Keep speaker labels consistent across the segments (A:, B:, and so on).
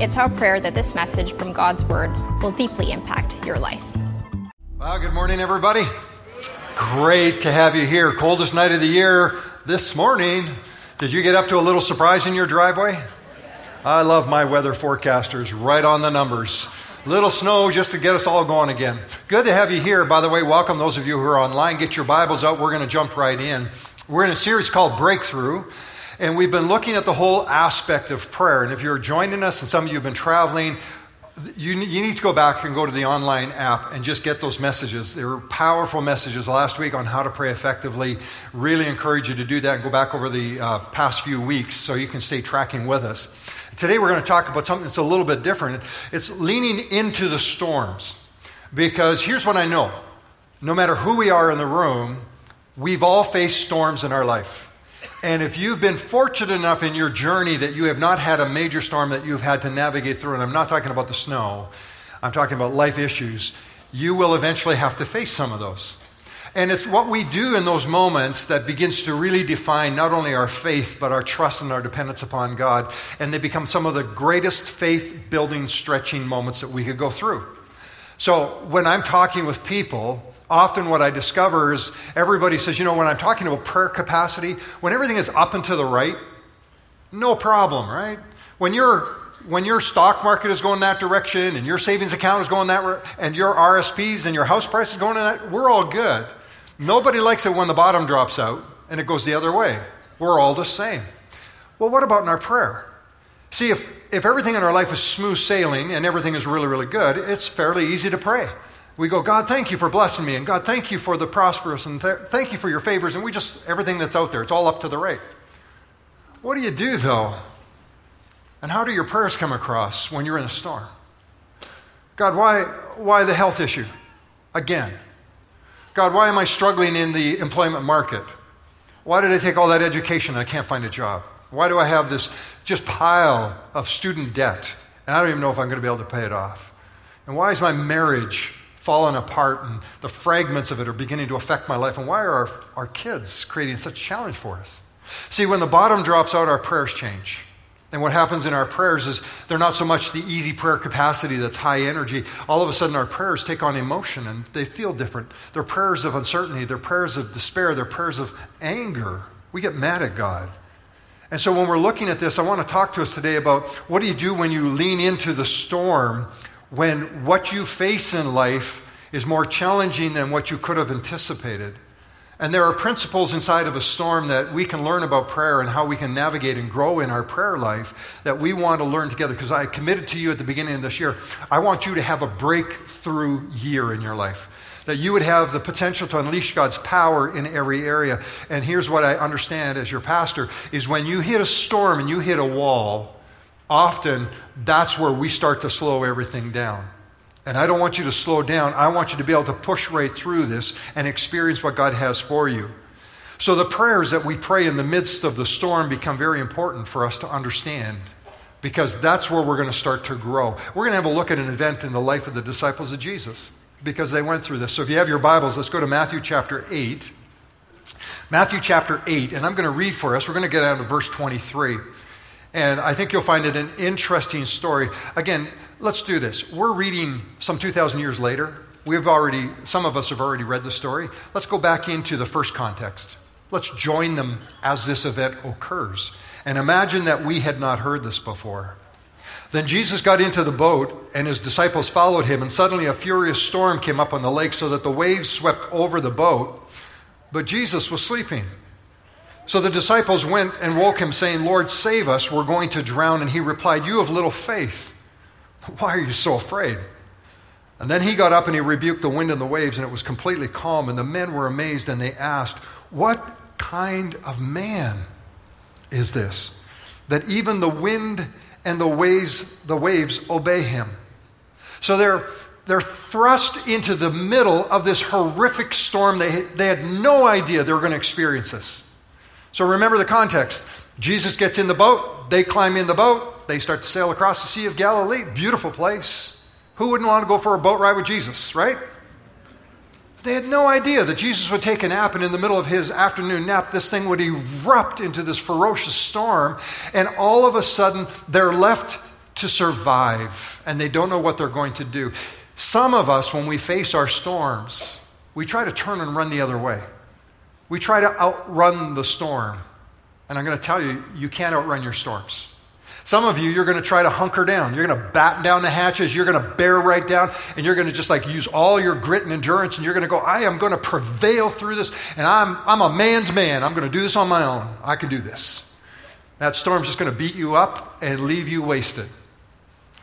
A: It's our prayer that this message from God's Word will deeply impact your life.
B: Well, good morning, everybody. Great to have you here. Coldest night of the year this morning. Did you get up to a little surprise in your driveway? I love my weather forecasters, right on the numbers. Little snow just to get us all going again. Good to have you here. By the way, welcome those of you who are online. Get your Bibles out. We're going to jump right in. We're in a series called Breakthrough. And we've been looking at the whole aspect of prayer. And if you're joining us, and some of you have been traveling, you, you need to go back and go to the online app and just get those messages. There were powerful messages last week on how to pray effectively. Really encourage you to do that and go back over the uh, past few weeks so you can stay tracking with us. Today we're going to talk about something that's a little bit different. It's leaning into the storms. Because here's what I know no matter who we are in the room, we've all faced storms in our life. And if you've been fortunate enough in your journey that you have not had a major storm that you've had to navigate through, and I'm not talking about the snow, I'm talking about life issues, you will eventually have to face some of those. And it's what we do in those moments that begins to really define not only our faith, but our trust and our dependence upon God. And they become some of the greatest faith building, stretching moments that we could go through. So when I'm talking with people, often what I discover is everybody says, you know, when I'm talking about prayer capacity, when everything is up and to the right, no problem, right? When your when your stock market is going that direction and your savings account is going that way and your RSPs and your house price is going in that, we're all good. Nobody likes it when the bottom drops out and it goes the other way. We're all the same. Well, what about in our prayer? See, if, if everything in our life is smooth sailing and everything is really, really good, it's fairly easy to pray. We go, God, thank you for blessing me, and God, thank you for the prosperous, and th- thank you for your favors, and we just, everything that's out there, it's all up to the right. What do you do, though? And how do your prayers come across when you're in a storm? God, why, why the health issue? Again. God, why am I struggling in the employment market? Why did I take all that education and I can't find a job? Why do I have this just pile of student debt and I don't even know if I'm going to be able to pay it off? And why is my marriage fallen apart and the fragments of it are beginning to affect my life. And why are our, our kids creating such a challenge for us? See, when the bottom drops out, our prayers change. And what happens in our prayers is they're not so much the easy prayer capacity that's high energy. All of a sudden, our prayers take on emotion and they feel different. They're prayers of uncertainty, they're prayers of despair, they're prayers of anger. We get mad at God. And so, when we're looking at this, I want to talk to us today about what do you do when you lean into the storm when what you face in life is more challenging than what you could have anticipated. And there are principles inside of a storm that we can learn about prayer and how we can navigate and grow in our prayer life that we want to learn together. Because I committed to you at the beginning of this year, I want you to have a breakthrough year in your life. That you would have the potential to unleash God's power in every area. And here's what I understand as your pastor is when you hit a storm and you hit a wall, often that's where we start to slow everything down. And I don't want you to slow down. I want you to be able to push right through this and experience what God has for you. So the prayers that we pray in the midst of the storm become very important for us to understand because that's where we're going to start to grow. We're going to have a look at an event in the life of the disciples of Jesus because they went through this. So if you have your Bibles, let's go to Matthew chapter 8. Matthew chapter 8, and I'm going to read for us. We're going to get out of verse 23. And I think you'll find it an interesting story. Again, let's do this. We're reading some 2,000 years later. We've already, some of us have already read the story. Let's go back into the first context. Let's join them as this event occurs. And imagine that we had not heard this before. Then Jesus got into the boat, and his disciples followed him, and suddenly a furious storm came up on the lake so that the waves swept over the boat. But Jesus was sleeping. So the disciples went and woke him, saying, Lord, save us, we're going to drown. And he replied, You have little faith. Why are you so afraid? And then he got up and he rebuked the wind and the waves, and it was completely calm. And the men were amazed, and they asked, What kind of man is this? That even the wind and the waves, the waves obey him. So they're they're thrust into the middle of this horrific storm. They, they had no idea they were going to experience this. So remember the context. Jesus gets in the boat, they climb in the boat, they start to sail across the Sea of Galilee. Beautiful place. Who wouldn't want to go for a boat ride with Jesus, right? They had no idea that Jesus would take a nap, and in the middle of his afternoon nap, this thing would erupt into this ferocious storm, and all of a sudden, they're left to survive, and they don't know what they're going to do. Some of us, when we face our storms, we try to turn and run the other way. We try to outrun the storm. And I'm going to tell you, you can't outrun your storms. Some of you, you're going to try to hunker down. You're going to batten down the hatches. You're going to bear right down. And you're going to just like use all your grit and endurance. And you're going to go, I am going to prevail through this. And I'm, I'm a man's man. I'm going to do this on my own. I can do this. That storm's just going to beat you up and leave you wasted.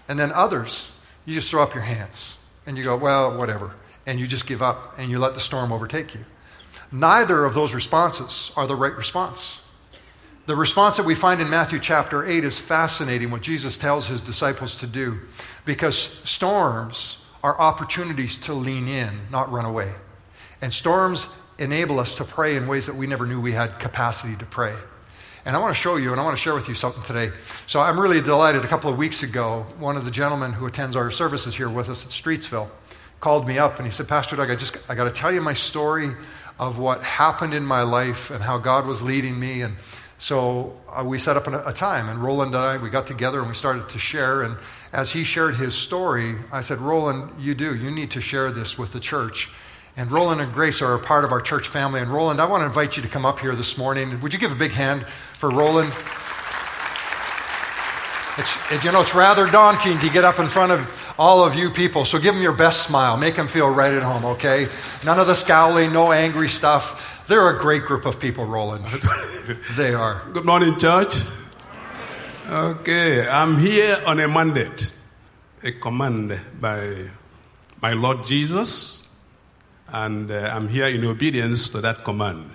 B: And then others, you just throw up your hands and you go, well, whatever. And you just give up and you let the storm overtake you. Neither of those responses are the right response. The response that we find in Matthew chapter 8 is fascinating, what Jesus tells his disciples to do, because storms are opportunities to lean in, not run away. And storms enable us to pray in ways that we never knew we had capacity to pray. And I want to show you, and I want to share with you something today. So I'm really delighted. A couple of weeks ago, one of the gentlemen who attends our services here with us at Streetsville called me up and he said, Pastor Doug, I just I got to tell you my story of what happened in my life and how God was leading me. And so uh, we set up a, a time, and Roland and I, we got together and we started to share. And as he shared his story, I said, Roland, you do. You need to share this with the church. And Roland and Grace are a part of our church family. And Roland, I want to invite you to come up here this morning. Would you give a big hand for Roland? It's, you know, it's rather daunting to get up in front of all of you people. So give them your best smile. Make them feel right at home, okay? None of the scowling, no angry stuff. They're a great group of people, Roland. they are.
C: Good morning, church. Okay, I'm here on a mandate, a command by my Lord Jesus, and uh, I'm here in obedience to that command.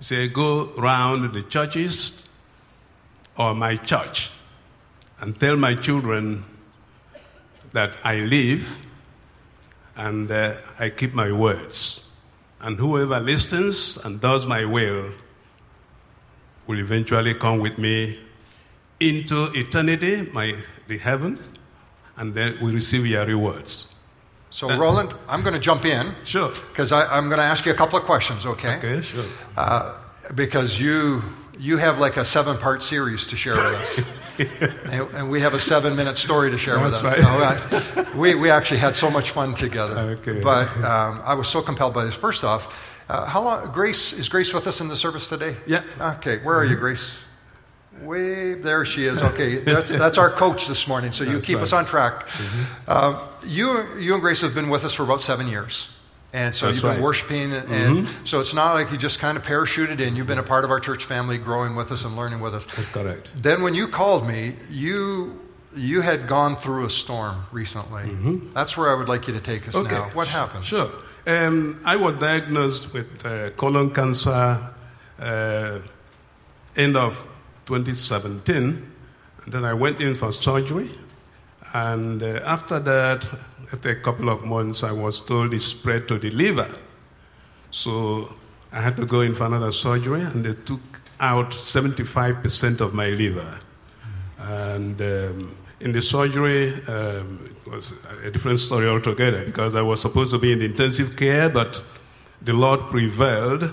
C: Say, go round the churches or my church and tell my children that I live and uh, I keep my words. And whoever listens and does my will will eventually come with me into eternity, my, the heavens, and then we receive your rewards.
B: So, uh, Roland, I'm going to jump in.
C: Sure.
B: Because I'm going to ask you a couple of questions, okay?
C: Okay, sure.
B: Uh, because you you have like a seven part series to share with us. and, and, we have a seven minute story to share
C: That's
B: with
C: us.
B: Right. So, uh, we, we actually had so much fun together.
C: Okay.
B: But um, I was so compelled by this. First off, uh, how long, Grace, is Grace with us in the service today?
C: Yeah.
B: Okay, where are you, Grace? Way there she is. Okay, that's, that's our coach this morning, so you
C: that's
B: keep
C: right.
B: us on track. Mm-hmm. Uh, you, you and Grace have been with us for about seven years. And so
C: That's
B: you've been
C: right.
B: worshiping, and, and
C: Mhm.
B: so it's not like you just kind of parachuted in. You've been a part of our church family, growing with us and learning with us.
C: That's correct.
B: Then when you called me, you you had gone through a storm recently. That's where I would like you to take us
C: Mm-hmm. Okay.
B: now. What happened?
C: Sure. Um, I was diagnosed with uh, colon cancer uh, end of 2017, and then I went in for surgery. And uh, after that, after a couple of months, I was told it spread to the liver. So I had to go in for another surgery, and they took out 75% of my liver. And um, in the surgery, um, it was a different story altogether because I was supposed to be in intensive care, but the Lord prevailed.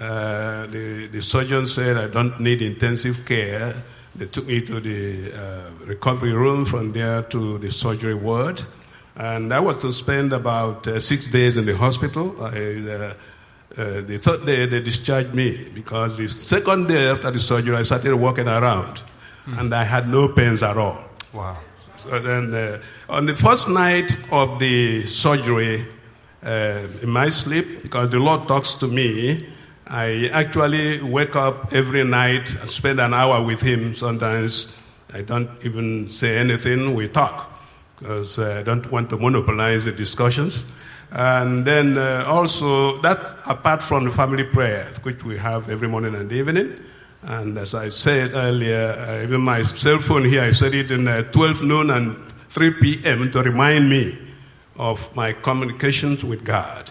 C: Uh, the, the surgeon said, I don't need intensive care. They took me to the uh, recovery room, from there to the surgery ward. And I was to spend about uh, six days in the hospital. I, uh, uh, the third day, they discharged me because the second day after the surgery, I started walking around and I had no pains at all.
B: Wow.
C: So then, uh, on the first night of the surgery, uh, in my sleep, because the Lord talks to me, I actually wake up every night and spend an hour with Him. Sometimes I don't even say anything, we talk, because uh, I don't want to monopolize the discussions. And then uh, also, that apart from the family prayer, which we have every morning and evening, and as I said earlier, uh, even my cell phone here, I set it in uh, 12 noon and 3 p.m. to remind me of my communications with God.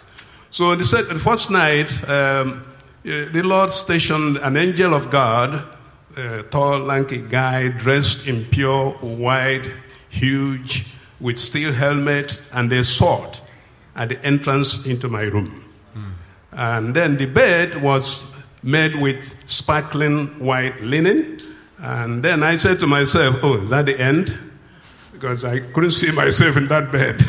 C: So the, sec- the first night, um, uh, the Lord stationed an angel of God, a tall, lanky guy dressed in pure white, huge, with steel helmet and a sword at the entrance into my room. And then the bed was made with sparkling white linen. And then I said to myself, Oh, is that the end? Because I couldn't see myself in that bed.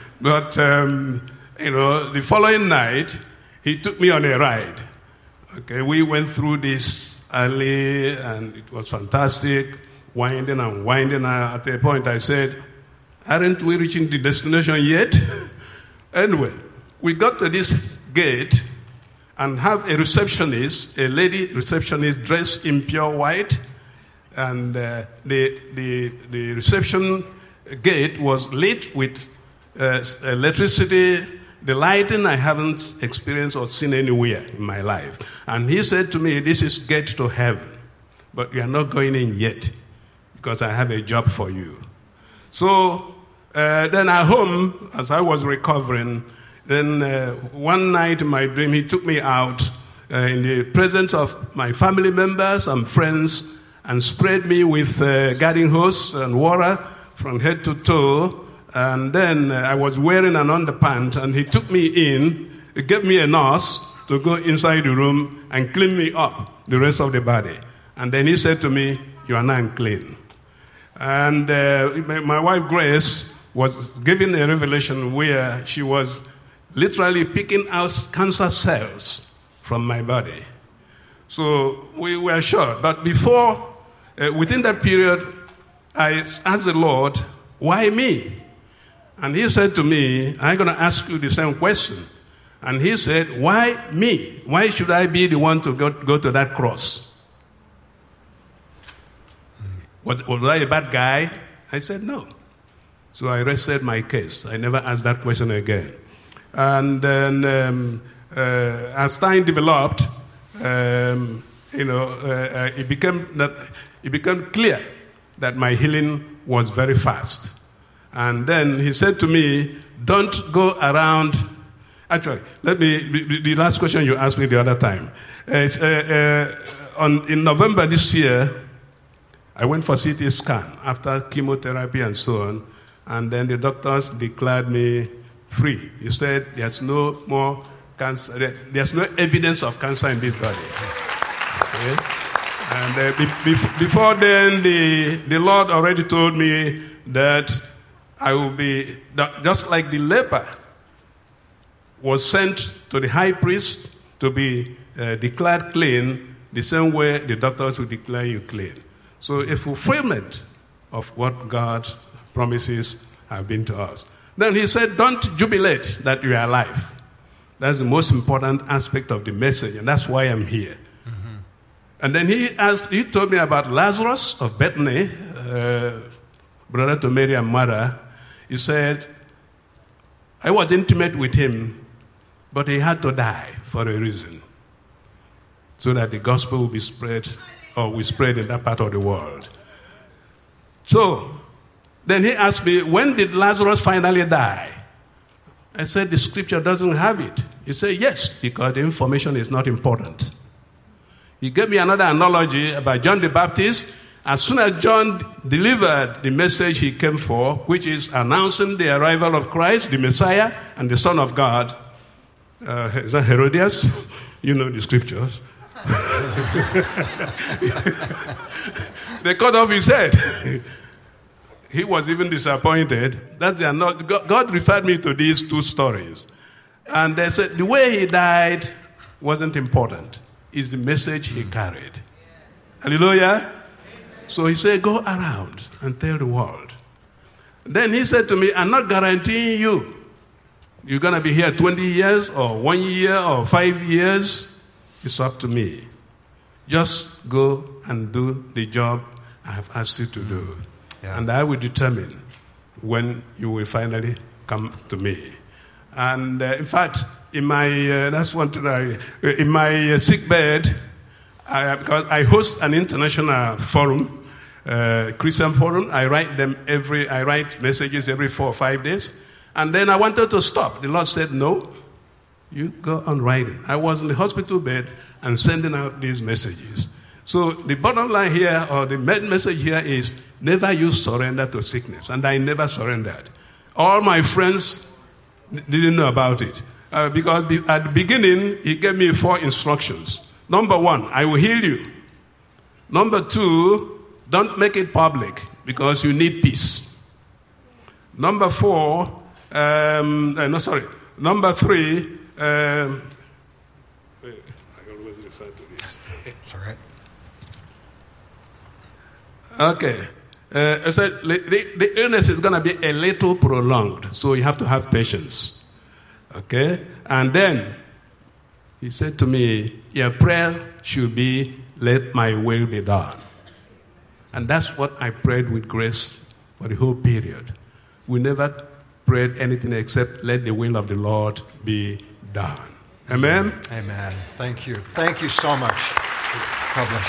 C: but, um, you know, the following night, he took me on a ride. Okay, we went through this alley and it was fantastic, winding and winding. And at a point, I said, Aren't we reaching the destination yet? anyway, we got to this gate and have a receptionist, a lady receptionist dressed in pure white, and uh, the, the, the reception gate was lit with uh, electricity, the lighting I haven't experienced or seen anywhere in my life. And he said to me, This is gate to heaven, but you are not going in yet because I have a job for you. So uh, then at home, as I was recovering, then uh, one night in my dream, he took me out uh, in the presence of my family members and friends and sprayed me with uh, garden hose and water from head to toe. And then uh, I was wearing an underpants, and he took me in, gave me a nurse to go inside the room and clean me up, the rest of the body. And then he said to me, You are now unclean. And uh, my, wife Grace was given a revelation where she was literally picking out cancer cells from my body. So we were sure. But before, uh, within that period, I asked the Lord, Why me? And he said to me, I'm going to ask you the same question. And he said, Why me? Why should I be the one to go, go to that cross? Was, was I a bad guy? I said, No. So I rested my case. I never asked that question again. And then um, uh, as time developed, um, you know, uh, uh, it, became that, it became clear that my healing was very fast. And then he said to me, Don't go around. Actually, let me, the last question you asked me the other time. Uh, uh, on, in November this year, I went for CT scan after chemotherapy and so on. And then the doctors declared me free. He said, There's no more cancer, there's no evidence of cancer in this body. Okay? And uh, be, before then, the, the Lord already told me that I will be, just like the leper was sent to the high priest to be uh, declared clean, the same way the doctors will declare you clean. So, a fulfillment of what God promises have been to us. Then he said, Don't jubilate that you are alive. That's the most important aspect of the message, and that's why I'm here. Mm-hmm. And then he asked, he told me about Lazarus of Bethany, uh, brother to Mary and Martha. He said, I was intimate with him, but he had to die for a reason, so that the gospel would be spread or we spread in that part of the world. So then he asked me, When did Lazarus finally die? I said, The scripture doesn't have it. He said, Yes, because the information is not important. He gave me another analogy about John the Baptist. As soon as John delivered the message he came for, which is announcing the arrival of Christ, the Messiah, and the Son of God, uh, is that Herodias? you know the scriptures. they cut off his head he was even disappointed. That's the not, God referred me to these two stories. And they said the way he died wasn't important. It's the message he carried. Hallelujah. So he said, Go around and tell the world. Then he said to me, I'm not guaranteeing you you're going to be here 20 years or one year or five years. It's up to me. Just go and do the job I have asked you to do. Yeah. And I will determine when you will finally come to me. And uh, in fact, in my uh, that's one thing I, uh, in my uh, sick bed, I, because I host an international forum, uh, Christian Forum. I write them every, I write messages every four or five days. And then I wanted to stop. The Lord said, no, you go on writing. I was in the hospital bed and sending out these messages. So the bottom line here, or the main message here is never you surrender to sickness. And I never surrendered. All my friends didn't know about it. Uh, because at the beginning, he gave me four instructions. Number one, I will heal you. Number two, don't make it public because you need peace. Number four, um, uh, no, sorry. Number three, um, I always refer to this.
B: It's all right.
C: Okay. Uh, so the, the illness is going to be a little prolonged, so you have to have patience. Okay? And then he said to me, Your prayer should be, Let my will be done. And that's what I prayed with grace for the whole period. We never prayed anything except, Let the will of the Lord be done. Amen?
B: Amen. Thank you. Thank you so much. God bless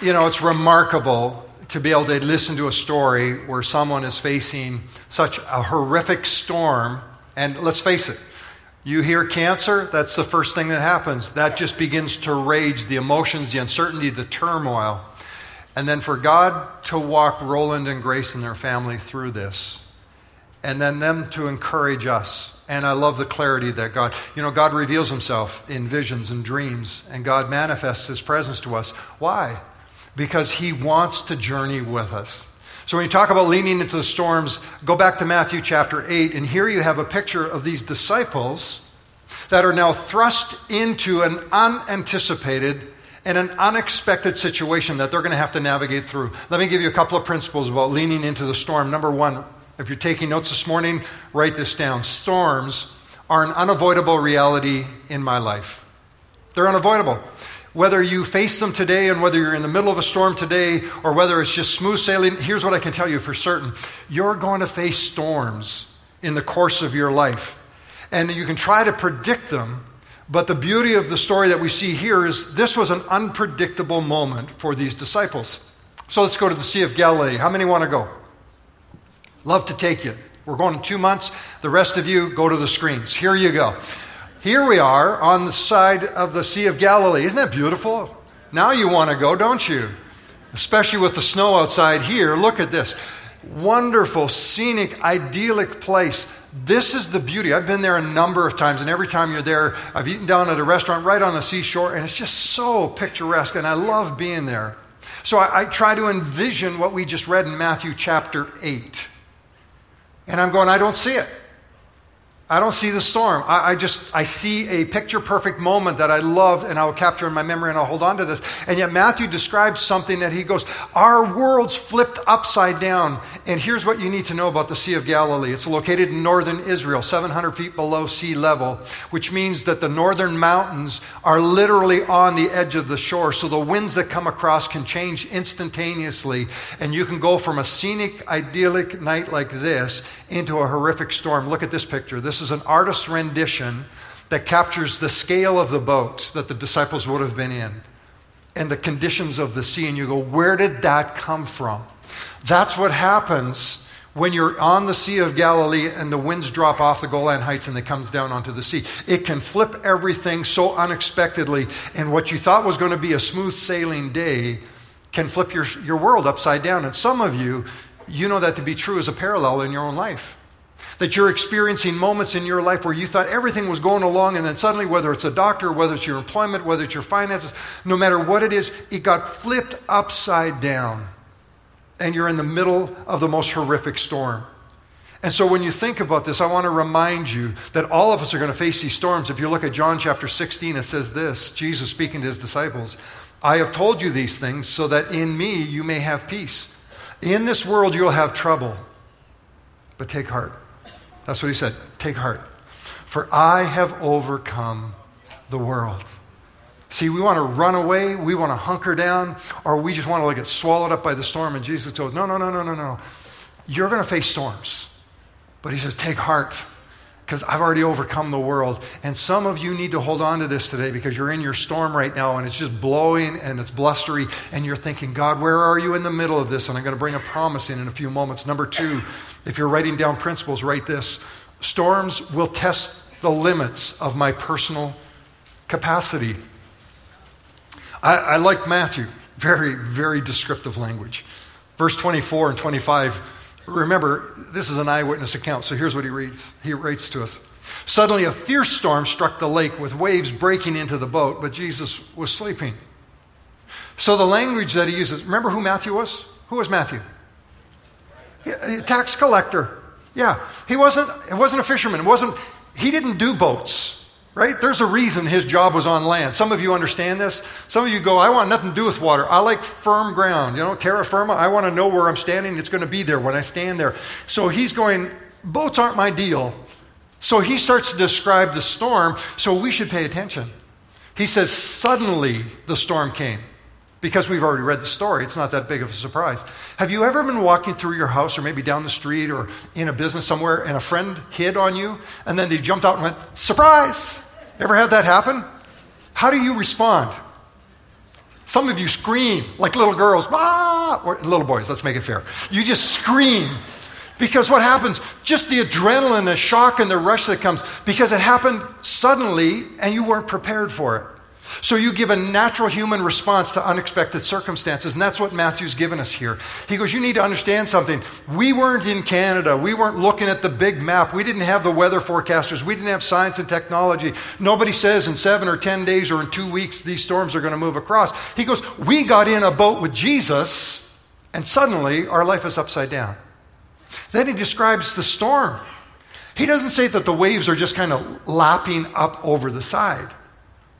B: you. You know, it's remarkable to be able to listen to a story where someone is facing such a horrific storm. And let's face it, you hear cancer, that's the first thing that happens. That just begins to rage the emotions, the uncertainty, the turmoil. And then for God to walk Roland and Grace and their family through this, and then them to encourage us. And I love the clarity that God, you know, God reveals himself in visions and dreams, and God manifests his presence to us. Why? Because he wants to journey with us. So when you talk about leaning into the storms, go back to Matthew chapter 8, and here you have a picture of these disciples that are now thrust into an unanticipated and an unexpected situation that they're going to have to navigate through. Let me give you a couple of principles about leaning into the storm. Number one, if you're taking notes this morning, write this down. Storms are an unavoidable reality in my life. They're unavoidable. Whether you face them today and whether you're in the middle of a storm today or whether it's just smooth sailing, here's what I can tell you for certain. You're going to face storms in the course of your life. And you can try to predict them, but the beauty of the story that we see here is this was an unpredictable moment for these disciples. So let's go to the Sea of Galilee. How many want to go? Love to take you. We're going in two months. The rest of you go to the screens. Here you go. Here we are on the side of the Sea of Galilee. Isn't that beautiful? Now you want to go, don't you? Especially with the snow outside here. Look at this. Wonderful, scenic, idyllic place. This is the beauty. I've been there a number of times, and every time you're there, I've eaten down at a restaurant right on the seashore, and it's just so picturesque, and I love being there. So I, I try to envision what we just read in Matthew chapter 8. And I'm going, I don't see it. I don't see the storm. I, I, just, I see a picture perfect moment that I love and I'll capture in my memory and I'll hold on to this. And yet Matthew describes something that he goes, our world's flipped upside down. And here's what you need to know about the Sea of Galilee. It's located in northern Israel, 700 feet below sea level, which means that the northern mountains are literally on the edge of the shore. So the winds that come across can change instantaneously. And you can go from a scenic, idyllic night like this into a horrific storm. Look at this picture. This is an artist's rendition that captures the scale of the boat that the disciples would have been in and the conditions of the sea. And you go, where did that come from? That's what happens when you're on the Sea of Galilee and the winds drop off the Golan Heights and it comes down onto the sea. It can flip everything so unexpectedly, and what you thought was going to be a smooth sailing day can flip your, your world upside down. And some of you, you know that to be true as a parallel in your own life. That you're experiencing moments in your life where you thought everything was going along, and then suddenly, whether it's a doctor, whether it's your employment, whether it's your finances, no matter what it is, it got flipped upside down. And you're in the middle of the most horrific storm. And so, when you think about this, I want to remind you that all of us are going to face these storms. If you look at John chapter 16, it says this Jesus speaking to his disciples I have told you these things so that in me you may have peace. In this world you'll have trouble, but take heart. That's what he said. Take heart. For I have overcome the world. See, we want to run away, we want to hunker down, or we just want to like get swallowed up by the storm. And Jesus told us, no, no, no, no, no, no. You're going to face storms. But he says, take heart. Because I've already overcome the world. And some of you need to hold on to this today because you're in your storm right now and it's just blowing and it's blustery. And you're thinking, God, where are you in the middle of this? And I'm going to bring a promise in in a few moments. Number two, if you're writing down principles, write this Storms will test the limits of my personal capacity. I, I like Matthew, very, very descriptive language. Verse 24 and 25 Remember, this is an eyewitness account, so here's what he reads. He writes to us. Suddenly, a fierce storm struck the lake with waves breaking into the boat, but Jesus was sleeping. So, the language that he uses, remember who Matthew was? Who was Matthew? A tax collector. Yeah. He wasn't, it wasn't a fisherman. It wasn't, he didn't do boats. Right? There's a reason his job was on land. Some of you understand this. Some of you go, I want nothing to do with water. I like firm ground. You know, terra firma. I want to know where I'm standing. It's going to be there when I stand there. So he's going, boats aren't my deal. So he starts to describe the storm, so we should pay attention. He says, Suddenly the storm came. Because we've already read the story, it's not that big of a surprise. Have you ever been walking through your house or maybe down the street or in a business somewhere and a friend hid on you and then they jumped out and went, Surprise! Ever had that happen? How do you respond? Some of you scream like little girls, ah, or little boys, let's make it fair. You just scream because what happens? Just the adrenaline, the shock, and the rush that comes because it happened suddenly and you weren't prepared for it. So you give a natural human response to unexpected circumstances, and that's what Matthew's given us here. He goes, You need to understand something. We weren't in Canada. We weren't looking at the big map. We didn't have the weather forecasters. We didn't have science and technology. Nobody says in seven or 10 days or in two weeks these storms are going to move across. He goes, We got in a boat with Jesus, and suddenly our life is upside down. Then he describes the storm. He doesn't say that the waves are just kind of lapping up over the side.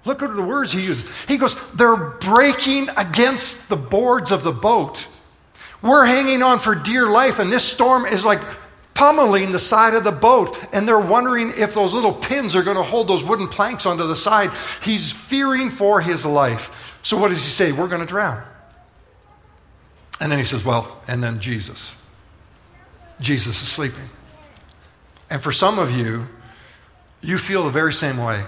B: Look at the words he uses. He goes, They're breaking against the boards of the boat. We're hanging on for dear life, and this storm is like pummeling the side of the boat. And they're wondering if those little pins are going to hold those wooden planks onto the side. He's fearing for his life. So, what does he say? We're going to drown. And then he says, Well, and then Jesus. Jesus is sleeping. And for some of you, you feel the very same way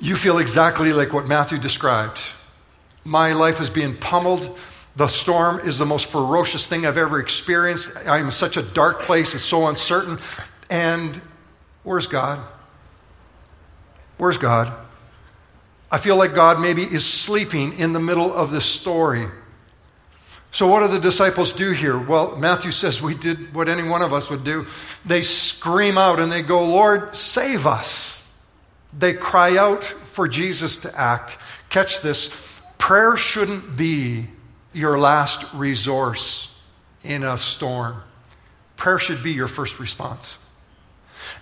B: you feel exactly like what Matthew described. My life is being pummeled. The storm is the most ferocious thing I've ever experienced. I'm in such a dark place. It's so uncertain. And where's God? Where's God? I feel like God maybe is sleeping in the middle of this story. So, what do the disciples do here? Well, Matthew says we did what any one of us would do. They scream out and they go, Lord, save us. They cry out for Jesus to act. Catch this prayer shouldn't be your last resource in a storm, prayer should be your first response.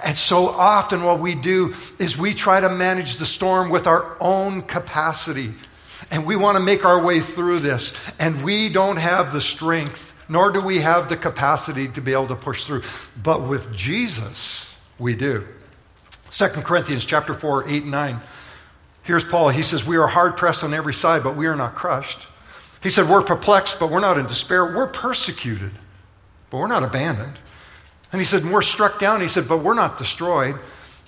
B: And so often, what we do is we try to manage the storm with our own capacity. And we want to make our way through this. And we don't have the strength, nor do we have the capacity to be able to push through. But with Jesus, we do. 2 Corinthians chapter 4, 8 and 9. Here's Paul. He says, We are hard pressed on every side, but we are not crushed. He said, We're perplexed, but we're not in despair. We're persecuted, but we're not abandoned. And he said, We're struck down. He said, But we're not destroyed.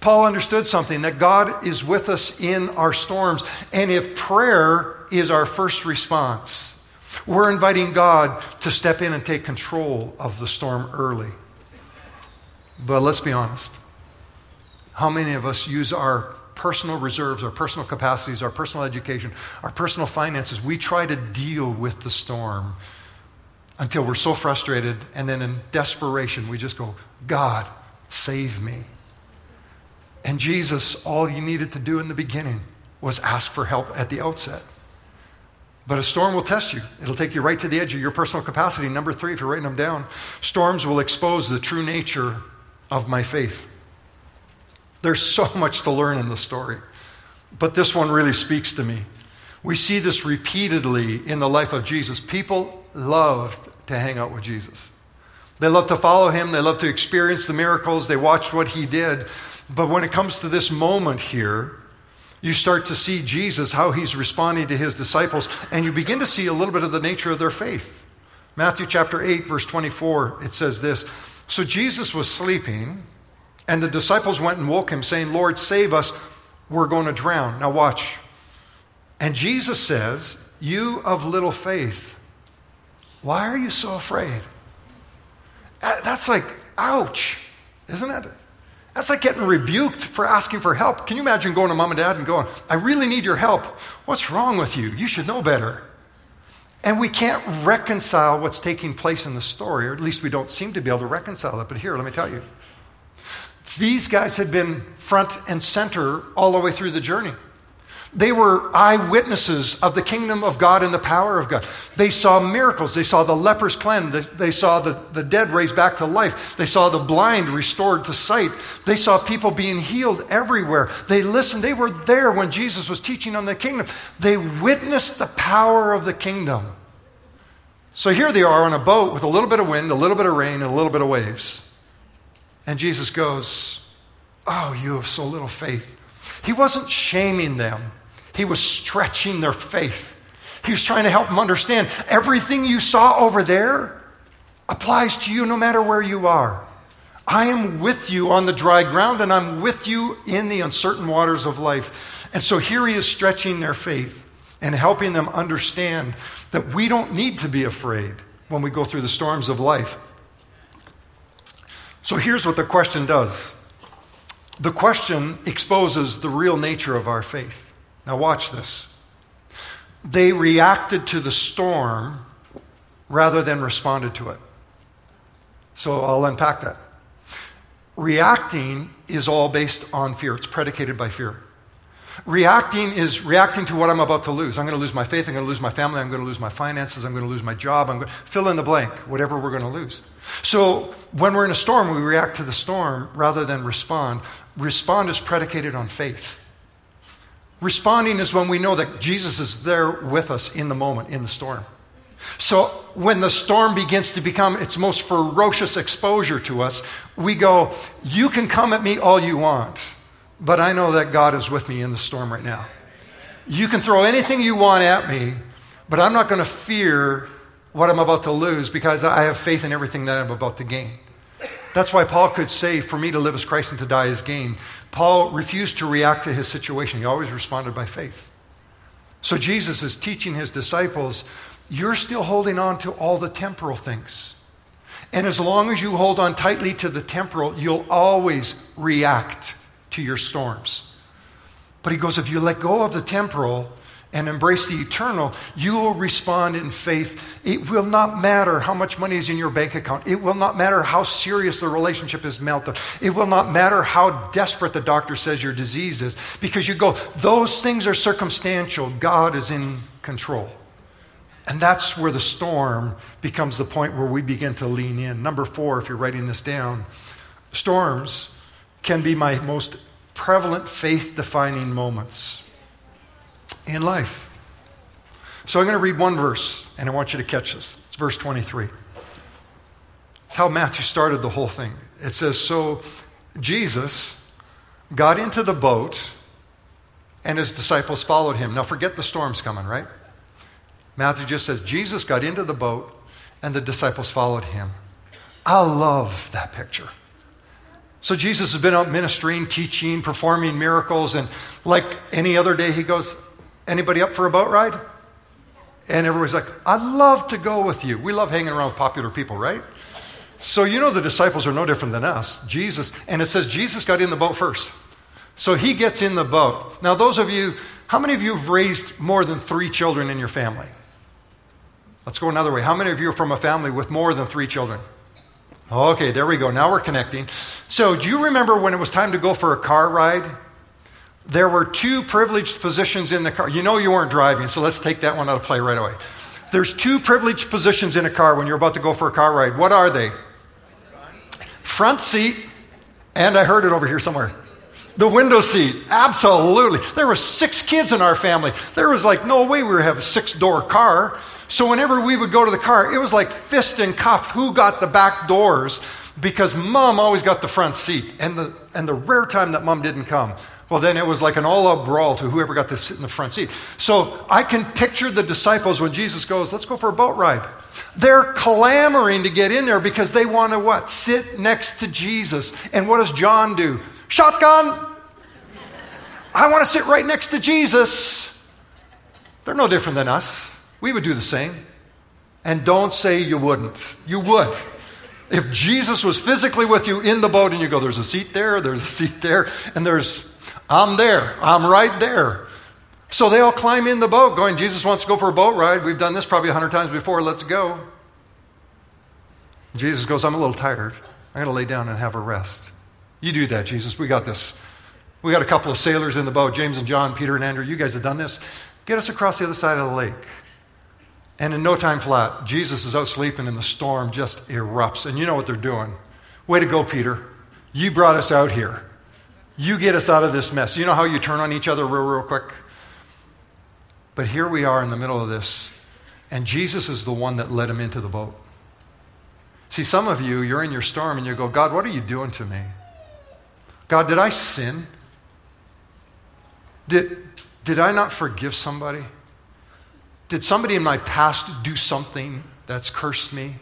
B: Paul understood something that God is with us in our storms. And if prayer is our first response, we're inviting God to step in and take control of the storm early. But let's be honest how many of us use our personal reserves, our personal capacities, our personal education, our personal finances? We try to deal with the storm until we're so frustrated, and then in desperation, we just go, God, save me. And Jesus, all you needed to do in the beginning was ask for help at the outset. But a storm will test you. It'll take you right to the edge of your personal capacity. Number three, if you're writing them down, storms will expose the true nature of my faith. There's so much to learn in the story. But this one really speaks to me. We see this repeatedly in the life of Jesus. People loved to hang out with Jesus. They love to follow him, they love to experience the miracles, they watched what he did. But when it comes to this moment here, you start to see Jesus, how he's responding to his disciples, and you begin to see a little bit of the nature of their faith. Matthew chapter 8, verse 24, it says this So Jesus was sleeping And the disciples went and woke him, saying, Lord, save us. We're going to drown. Now, watch. And Jesus says, You of little faith, why are you so afraid? Uh, that's like, ouch, isn't it? That's like getting rebuked for asking for help. Can you imagine going to mom and dad and going, I really need your help. What's wrong with you? You should know better. And we can't reconcile what's taking place in the story, or at least we don't seem to be able to reconcile it. But here, let me tell you. These guys had been front and center all the way through the journey. They were eyewitnesses of the kingdom of God and the power of God. They saw miracles. They saw the lepers cleansed. They saw the, the dead raised back to life. They saw the blind restored to sight. They saw people being healed everywhere. They listened. They were there when Jesus was teaching on the kingdom. They witnessed the power of the kingdom. So here they are on a boat with a little bit of wind, a little bit of rain, and a little bit of waves. And Jesus goes, Oh, you have so little faith. He wasn't shaming them. He was stretching their faith. He was trying to help them understand everything you saw over there applies to you no matter where you are. I am with you on the dry ground and I'm with you in the uncertain waters of life. And so here he is stretching their faith and helping them understand that we don't need to be afraid when we go through the storms of life. So here's what the question does the question exposes the real nature of our faith. Now, watch this. They reacted to the storm rather than responded to it. So I'll unpack that. Reacting is all based on fear, it's predicated by fear. Reacting is reacting to what I'm about to lose. I'm going to lose my faith. I'm going to lose my family. I'm going to lose my finances. I'm going to lose my job. I'm going to fill in the blank, whatever we're going to lose. So when we're in a storm, we react to the storm rather than respond. Respond is predicated on faith. Responding is when we know that Jesus is there with us in the moment, in the storm. So when the storm begins to become its most ferocious exposure to us, we go, You can come at me all you want, but I know that God is with me in the storm right now. You can throw anything you want at me, but I'm not going to fear what I'm about to lose because I have faith in everything that I'm about to gain. That's why Paul could say, For me to live as Christ and to die as gain. Paul refused to react to his situation, he always responded by faith. So Jesus is teaching his disciples, You're still holding on to all the temporal things. And as long as you hold on tightly to the temporal, you'll always react to your storms. But he goes, If you let go of the temporal, and embrace the eternal, you will respond in faith. It will not matter how much money is in your bank account. It will not matter how serious the relationship is melted. It will not matter how desperate the doctor says your disease is because you go, those things are circumstantial. God is in control. And that's where the storm becomes the point where we begin to lean in. Number four, if you're writing this down, storms can be my most prevalent faith defining moments in life. So I'm going to read one verse, and I want you to catch this. It's verse 23. It's how Matthew started the whole thing. It says So Jesus got into the boat, and his disciples followed him. Now, forget the storm's coming, right? Matthew just says Jesus got into the boat, and the disciples followed him. I love that picture. So Jesus has been out ministering, teaching, performing miracles, and like any other day, he goes, Anybody up for a boat ride? And everybody's like, I'd love to go with you. We love hanging around with popular people, right? So you know the disciples are no different than us. Jesus, and it says Jesus got in the boat first. So he gets in the boat. Now, those of you, how many of you have raised more than three children in your family? Let's go another way. How many of you are from a family with more than three children? Okay, there we go. Now we're connecting. So, do you remember when it was time to go for a car ride? There were two privileged positions in the car. You know you weren't driving, so let's take that one out of play right away. There's two privileged positions in a car when you're about to go for a car ride. What are they? Front seat, and I heard it over here somewhere. The window seat, absolutely. There were six kids in our family. There was like no way we would have a six door car. So whenever we would go to the car, it was like fist and cuff who got the back doors because mom always got the front seat. And the, and the rare time that mom didn't come, Well, then it was like an all out brawl to whoever got to sit in the front seat. So I can picture the disciples when Jesus goes, let's go for a boat ride. They're clamoring to get in there because they want to what? Sit next to Jesus. And what does John do? Shotgun! I want to sit right next to Jesus. They're no different than us. We would do the same. And don't say you wouldn't. You would. If Jesus was physically with you in the boat and you go, there's a seat there, there's a seat there, and there's, I'm there, I'm right there. So they all climb in the boat going, Jesus wants to go for a boat ride. We've done this probably a hundred times before, let's go. Jesus goes, I'm a little tired. I'm going to lay down and have a rest. You do that, Jesus. We got this. We got a couple of sailors in the boat, James and John, Peter and Andrew. You guys have done this. Get us across the other side of the lake. And in no time flat, Jesus is out sleeping and the storm just erupts. And you know what they're doing. Way to go, Peter. You brought us out here. You get us out of this mess. You know how you turn on each other real, real quick? But here we are in the middle of this, and Jesus is the one that led him into the boat. See, some of you, you're in your storm and you go, God, what are you doing to me? God, did I sin? Did, did I not forgive somebody? Did somebody in my past do something that's cursed me?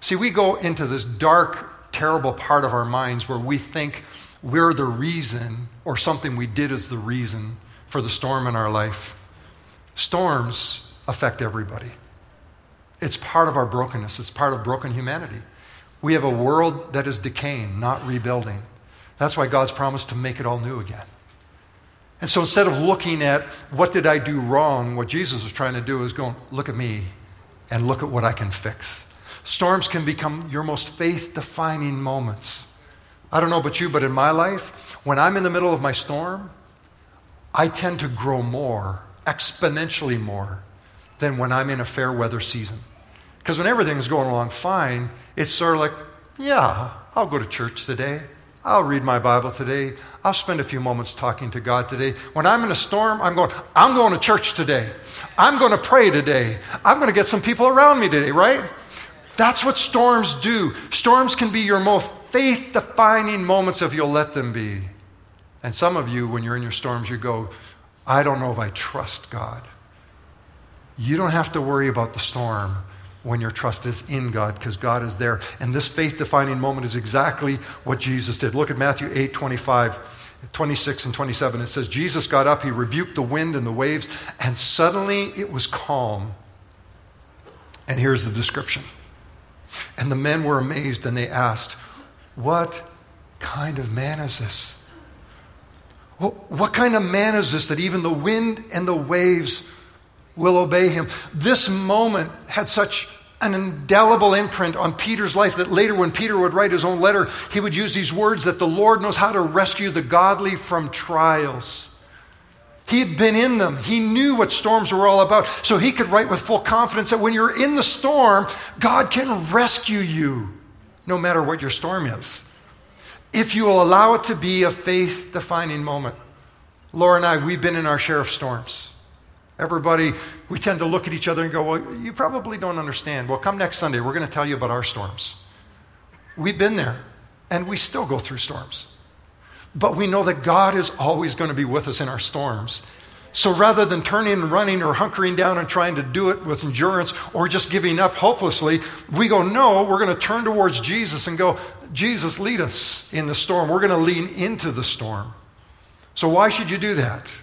B: See, we go into this dark, terrible part of our minds where we think we're the reason or something we did is the reason for the storm in our life. Storms affect everybody. It's part of our brokenness, it's part of broken humanity. We have a world that is decaying, not rebuilding. That's why God's promised to make it all new again. And so instead of looking at what did I do wrong, what Jesus was trying to do is go, look at me and look at what I can fix. Storms can become your most faith defining moments. I don't know about you, but in my life, when I'm in the middle of my storm, I tend to grow more, exponentially more, than when I'm in a fair weather season. Because when everything's going along fine, it's sort of like, yeah, I'll go to church today. I'll read my Bible today. I'll spend a few moments talking to God today. When I'm in a storm, I'm going, I'm going to church today. I'm going to pray today. I'm going to get some people around me today, right? That's what storms do. Storms can be your most faith defining moments if you'll let them be. And some of you, when you're in your storms, you go, I don't know if I trust God. You don't have to worry about the storm when your trust is in God because God is there. And this faith defining moment is exactly what Jesus did. Look at Matthew 8 25. 26 and 27, it says, Jesus got up, he rebuked the wind and the waves, and suddenly it was calm. And here's the description. And the men were amazed and they asked, What kind of man is this? What kind of man is this that even the wind and the waves will obey him? This moment had such an indelible imprint on Peter's life that later, when Peter would write his own letter, he would use these words that the Lord knows how to rescue the godly from trials. He had been in them. He knew what storms were all about. So he could write with full confidence that when you're in the storm, God can rescue you, no matter what your storm is. If you will allow it to be a faith defining moment. Laura and I, we've been in our share of storms. Everybody, we tend to look at each other and go, Well, you probably don't understand. Well, come next Sunday, we're going to tell you about our storms. We've been there, and we still go through storms. But we know that God is always going to be with us in our storms. So rather than turning and running or hunkering down and trying to do it with endurance or just giving up hopelessly, we go, no, we're going to turn towards Jesus and go, Jesus, lead us in the storm. We're going to lean into the storm. So why should you do that?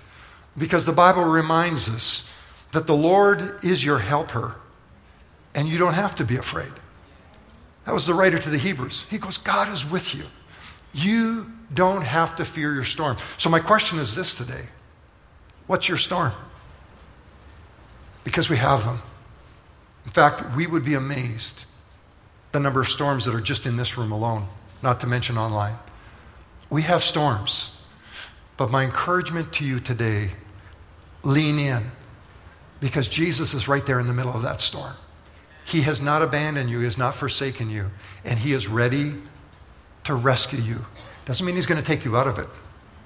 B: Because the Bible reminds us that the Lord is your helper and you don't have to be afraid. That was the writer to the Hebrews. He goes, God is with you. You don't have to fear your storm. So, my question is this today What's your storm? Because we have them. In fact, we would be amazed the number of storms that are just in this room alone, not to mention online. We have storms. But my encouragement to you today lean in because Jesus is right there in the middle of that storm. He has not abandoned you, He has not forsaken you, and He is ready to rescue you. Doesn't mean He's going to take you out of it,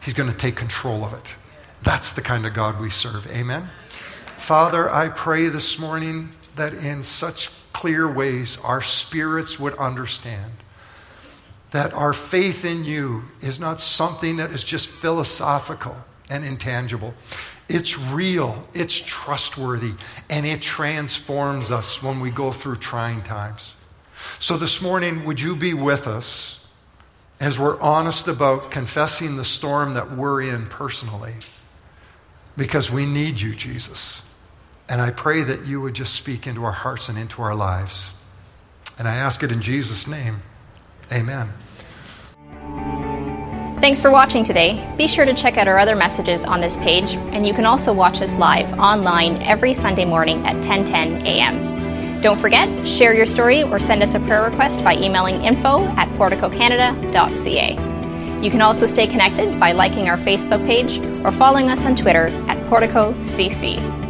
B: He's going to take control of it. That's the kind of God we serve. Amen. Father, I pray this morning that in such clear ways our spirits would understand that our faith in you is not something that is just philosophical and intangible. It's real, it's trustworthy, and it transforms us when we go through trying times. So this morning, would you be with us as we're honest about confessing the storm that we're in personally? Because we need you, Jesus. And I pray that you would just speak into our hearts and into our lives. And I ask it in Jesus' name. Amen.
A: Thanks for watching today. Be sure to check out our other messages on this page, and you can also watch us live online every Sunday morning at 10:10 a.m. Don't forget, share your story or send us a prayer request by emailing info at porticocanada.ca. You can also stay connected by liking our Facebook page or following us on Twitter at PorticoCC.